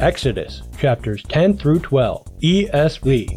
Exodus chapters 10 through 12, ESV.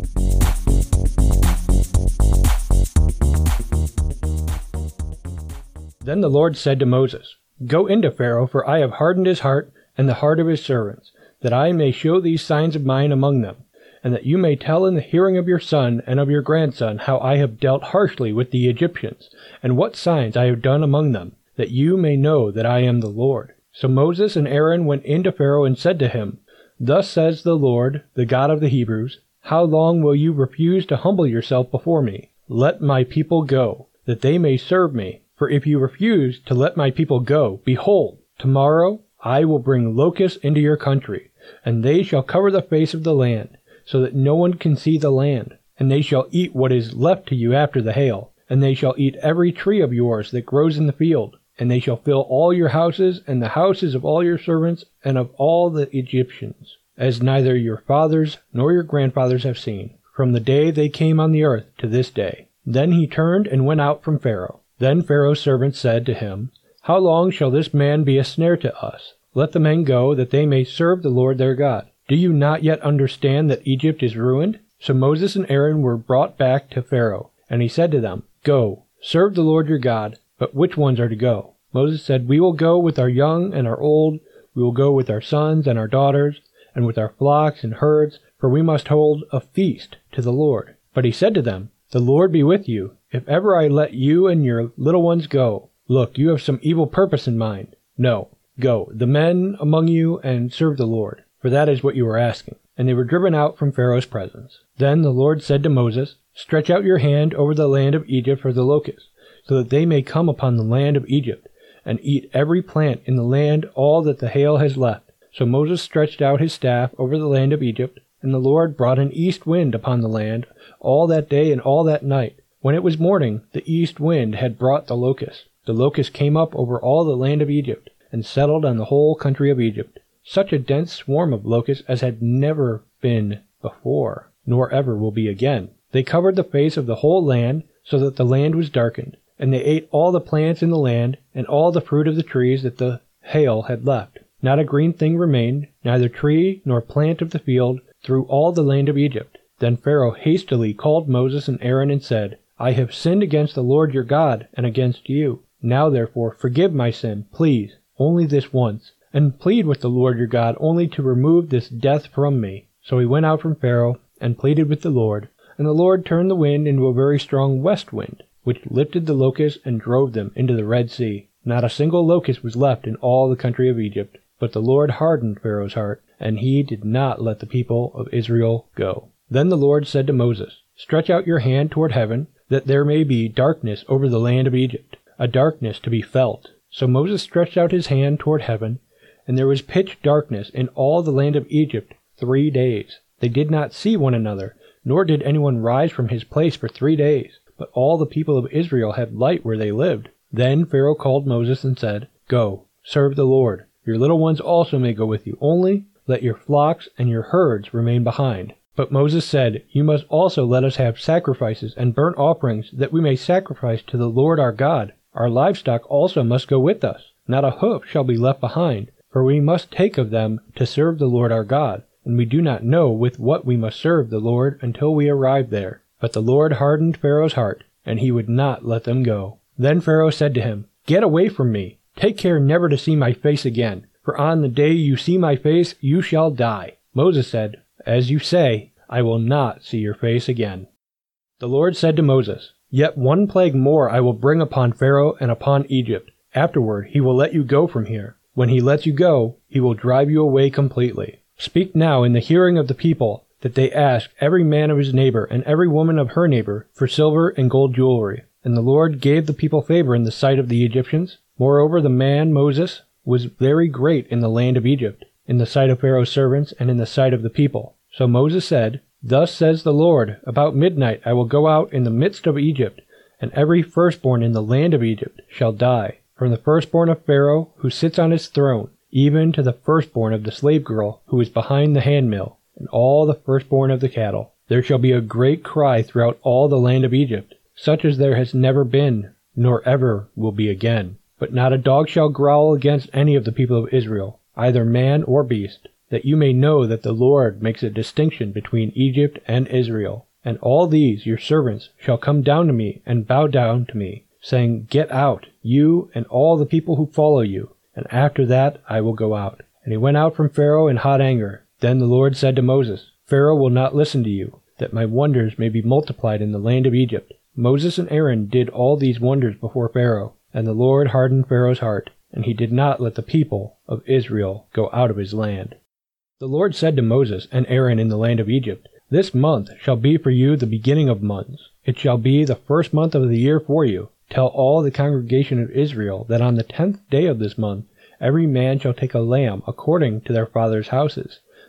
Then the Lord said to Moses, Go into Pharaoh, for I have hardened his heart and the heart of his servants, that I may show these signs of mine among them, and that you may tell in the hearing of your son and of your grandson how I have dealt harshly with the Egyptians, and what signs I have done among them, that you may know that I am the Lord. So Moses and Aaron went in to Pharaoh and said to him, Thus says the Lord, the God of the Hebrews, How long will you refuse to humble yourself before me? Let my people go, that they may serve me. For if you refuse to let my people go, behold, tomorrow I will bring locusts into your country, and they shall cover the face of the land, so that no one can see the land. And they shall eat what is left to you after the hail, and they shall eat every tree of yours that grows in the field, and they shall fill all your houses, and the houses of all your servants, and of all the Egyptians, as neither your fathers nor your grandfathers have seen, from the day they came on the earth to this day. Then he turned and went out from Pharaoh. Then Pharaoh's servants said to him, How long shall this man be a snare to us? Let the men go, that they may serve the Lord their God. Do you not yet understand that Egypt is ruined? So Moses and Aaron were brought back to Pharaoh, and he said to them, Go, serve the Lord your God, but which ones are to go? Moses said, We will go with our young and our old, we will go with our sons and our daughters, and with our flocks and herds, for we must hold a feast to the Lord. But he said to them, The Lord be with you, if ever I let you and your little ones go. Look, you have some evil purpose in mind. No, go, the men among you, and serve the Lord, for that is what you are asking. And they were driven out from Pharaoh's presence. Then the Lord said to Moses, Stretch out your hand over the land of Egypt for the locusts so that they may come upon the land of Egypt, and eat every plant in the land all that the hail has left. So Moses stretched out his staff over the land of Egypt, and the Lord brought an east wind upon the land all that day and all that night. When it was morning, the east wind had brought the locusts. The locusts came up over all the land of Egypt, and settled on the whole country of Egypt. Such a dense swarm of locusts as had never been before, nor ever will be again. They covered the face of the whole land, so that the land was darkened and they ate all the plants in the land, and all the fruit of the trees that the hail had left. Not a green thing remained, neither tree nor plant of the field, through all the land of Egypt. Then Pharaoh hastily called Moses and Aaron and said, I have sinned against the Lord your God, and against you. Now therefore forgive my sin, please, only this once, and plead with the Lord your God only to remove this death from me. So he went out from Pharaoh, and pleaded with the Lord, and the Lord turned the wind into a very strong west wind which lifted the locusts and drove them into the Red Sea. Not a single locust was left in all the country of Egypt. But the Lord hardened Pharaoh's heart, and he did not let the people of Israel go. Then the Lord said to Moses, Stretch out your hand toward heaven, that there may be darkness over the land of Egypt, a darkness to be felt. So Moses stretched out his hand toward heaven, and there was pitch darkness in all the land of Egypt three days. They did not see one another, nor did anyone rise from his place for three days. But all the people of Israel had light where they lived. Then Pharaoh called Moses and said, Go, serve the Lord. Your little ones also may go with you. Only let your flocks and your herds remain behind. But Moses said, You must also let us have sacrifices and burnt offerings, that we may sacrifice to the Lord our God. Our livestock also must go with us. Not a hoof shall be left behind, for we must take of them to serve the Lord our God. And we do not know with what we must serve the Lord until we arrive there. But the Lord hardened Pharaoh's heart, and he would not let them go. Then Pharaoh said to him, Get away from me. Take care never to see my face again, for on the day you see my face you shall die. Moses said, As you say, I will not see your face again. The Lord said to Moses, Yet one plague more I will bring upon Pharaoh and upon Egypt. Afterward he will let you go from here. When he lets you go, he will drive you away completely. Speak now in the hearing of the people that they asked every man of his neighbor and every woman of her neighbor for silver and gold jewelry. And the Lord gave the people favor in the sight of the Egyptians. Moreover, the man Moses was very great in the land of Egypt, in the sight of Pharaoh's servants and in the sight of the people. So Moses said, Thus says the Lord, About midnight I will go out in the midst of Egypt, and every firstborn in the land of Egypt shall die, from the firstborn of Pharaoh who sits on his throne, even to the firstborn of the slave girl who is behind the handmill and all the firstborn of the cattle. There shall be a great cry throughout all the land of Egypt, such as there has never been, nor ever will be again. But not a dog shall growl against any of the people of Israel, either man or beast. that you may know that the Lord makes a distinction between Egypt and Israel. And all these your servants shall come down to me and bow down to me, saying, Get out, you and all the people who follow you, and after that I will go out. And he went out from Pharaoh in hot anger. Then the Lord said to Moses, Pharaoh will not listen to you, that my wonders may be multiplied in the land of Egypt. Moses and Aaron did all these wonders before Pharaoh, and the Lord hardened Pharaoh's heart, and he did not let the people of Israel go out of his land. The Lord said to Moses and Aaron in the land of Egypt, This month shall be for you the beginning of months. It shall be the first month of the year for you. Tell all the congregation of Israel that on the tenth day of this month every man shall take a lamb according to their fathers' houses,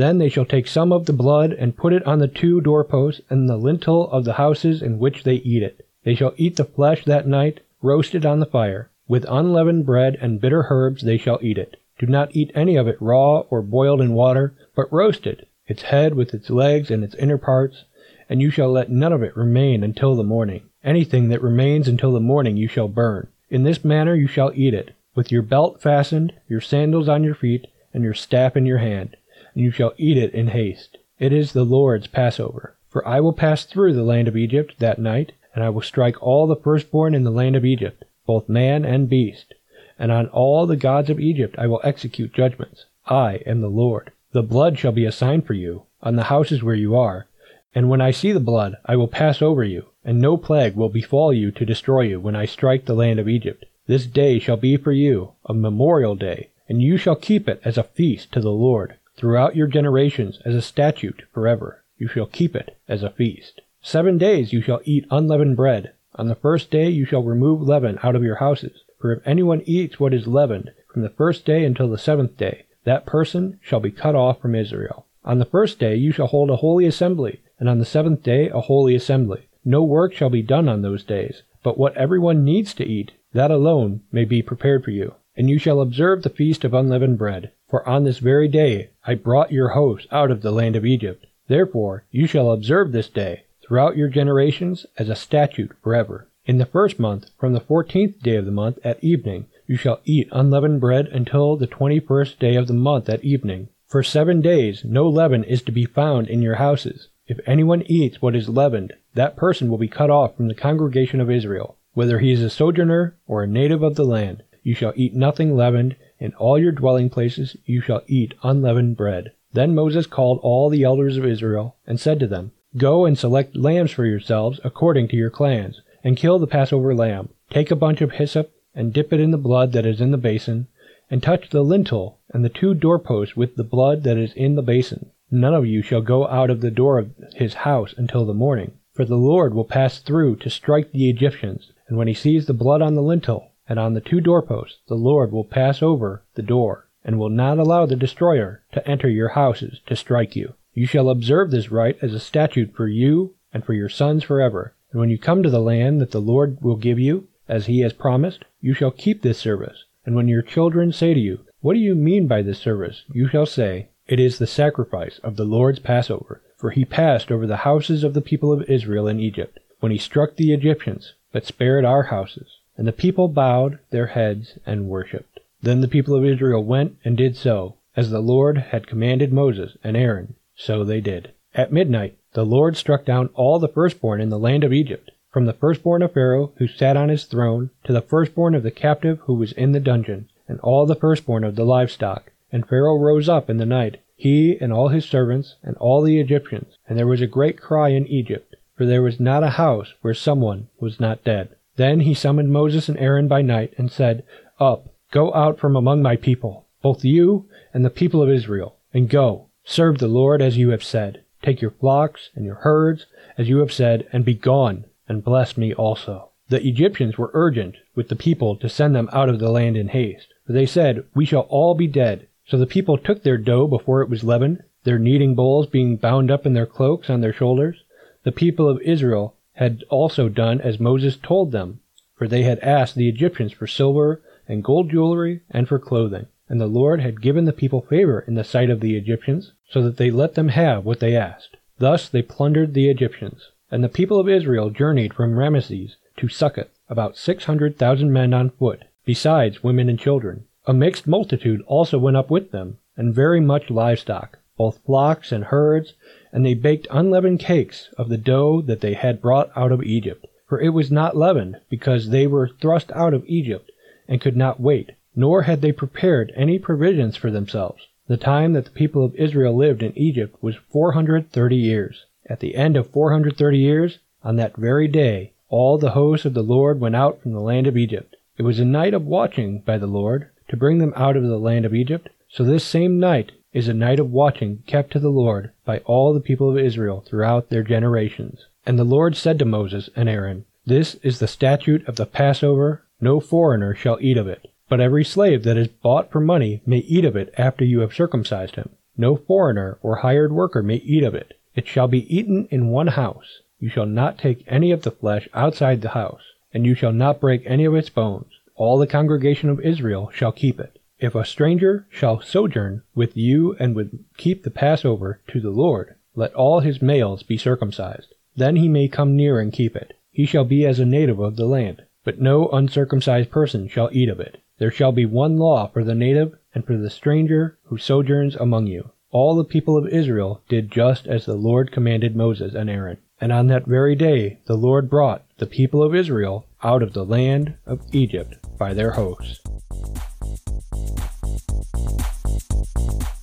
Then they shall take some of the blood and put it on the two doorposts and the lintel of the houses in which they eat it. They shall eat the flesh that night, roasted on the fire. With unleavened bread and bitter herbs they shall eat it. Do not eat any of it raw or boiled in water, but roast it, its head with its legs and its inner parts, and you shall let none of it remain until the morning. Anything that remains until the morning you shall burn. In this manner you shall eat it, with your belt fastened, your sandals on your feet, and your staff in your hand, and you shall eat it in haste. It is the Lord's Passover. For I will pass through the land of Egypt that night, and I will strike all the firstborn in the land of Egypt, both man and beast. And on all the gods of Egypt I will execute judgments. I am the Lord. The blood shall be a sign for you, on the houses where you are. And when I see the blood, I will pass over you, and no plague will befall you to destroy you when I strike the land of Egypt. This day shall be for you a memorial day, and you shall keep it as a feast to the Lord. Throughout your generations, as a statute forever, you shall keep it as a feast. Seven days you shall eat unleavened bread. On the first day you shall remove leaven out of your houses. For if anyone eats what is leavened from the first day until the seventh day, that person shall be cut off from Israel. On the first day you shall hold a holy assembly, and on the seventh day a holy assembly. No work shall be done on those days, but what everyone needs to eat, that alone may be prepared for you. And you shall observe the feast of unleavened bread. For on this very day I brought your hosts out of the land of Egypt. Therefore you shall observe this day throughout your generations as a statute forever. In the first month, from the fourteenth day of the month at evening, you shall eat unleavened bread until the twenty first day of the month at evening. For seven days no leaven is to be found in your houses. If anyone eats what is leavened, that person will be cut off from the congregation of Israel. Whether he is a sojourner or a native of the land, you shall eat nothing leavened. In all your dwelling places you shall eat unleavened bread. Then Moses called all the elders of Israel, and said to them, Go and select lambs for yourselves according to your clans, and kill the Passover lamb. Take a bunch of hyssop, and dip it in the blood that is in the basin, and touch the lintel and the two doorposts with the blood that is in the basin. None of you shall go out of the door of his house until the morning, for the Lord will pass through to strike the Egyptians, and when he sees the blood on the lintel and on the two doorposts, the Lord will pass over the door, and will not allow the destroyer to enter your houses to strike you. You shall observe this rite as a statute for you and for your sons forever. And when you come to the land that the Lord will give you, as he has promised, you shall keep this service. And when your children say to you, What do you mean by this service? you shall say, It is the sacrifice of the Lord's Passover. For he passed over the houses of the people of Israel in Egypt, when he struck the Egyptians, but spared our houses. And the people bowed their heads and worshipped. Then the people of Israel went and did so, as the Lord had commanded Moses and Aaron. So they did. At midnight, the Lord struck down all the firstborn in the land of Egypt, from the firstborn of Pharaoh who sat on his throne to the firstborn of the captive who was in the dungeon, and all the firstborn of the livestock. And Pharaoh rose up in the night, he and all his servants, and all the Egyptians, and there was a great cry in Egypt, for there was not a house where someone was not dead. Then he summoned Moses and Aaron by night, and said, Up, go out from among my people, both you and the people of Israel, and go, Serve the Lord as you have said. Take your flocks and your herds as you have said, and be gone, and bless me also. The Egyptians were urgent with the people to send them out of the land in haste, for they said, We shall all be dead. So the people took their dough before it was leavened, their kneading bowls being bound up in their cloaks on their shoulders. The people of Israel had also done as Moses told them, for they had asked the Egyptians for silver and gold jewelry and for clothing. And the Lord had given the people favor in the sight of the Egyptians, so that they let them have what they asked. Thus they plundered the Egyptians. And the people of Israel journeyed from Ramesses to Succoth, about six hundred thousand men on foot, besides women and children. A mixed multitude also went up with them, and very much livestock, both flocks and herds, and they baked unleavened cakes of the dough that they had brought out of Egypt. For it was not leavened, because they were thrust out of Egypt, and could not wait, nor had they prepared any provisions for themselves. The time that the people of Israel lived in Egypt was four hundred thirty years. At the end of four hundred thirty years, on that very day, all the hosts of the Lord went out from the land of Egypt. It was a night of watching by the Lord, to bring them out of the land of Egypt. So this same night is a night of watching kept to the Lord by all the people of Israel throughout their generations. And the Lord said to Moses and Aaron, This is the statute of the Passover. No foreigner shall eat of it. But every slave that is bought for money may eat of it after you have circumcised him. No foreigner or hired worker may eat of it. It shall be eaten in one house. You shall not take any of the flesh outside the house, and you shall not break any of its bones. All the congregation of Israel shall keep it. If a stranger shall sojourn with you and would keep the Passover to the Lord, let all his males be circumcised. Then he may come near and keep it. He shall be as a native of the land. But no uncircumcised person shall eat of it. There shall be one law for the native and for the stranger who sojourns among you. All the people of Israel did just as the Lord commanded Moses and Aaron. And on that very day the Lord brought the people of Israel out of the land of Egypt by their hosts.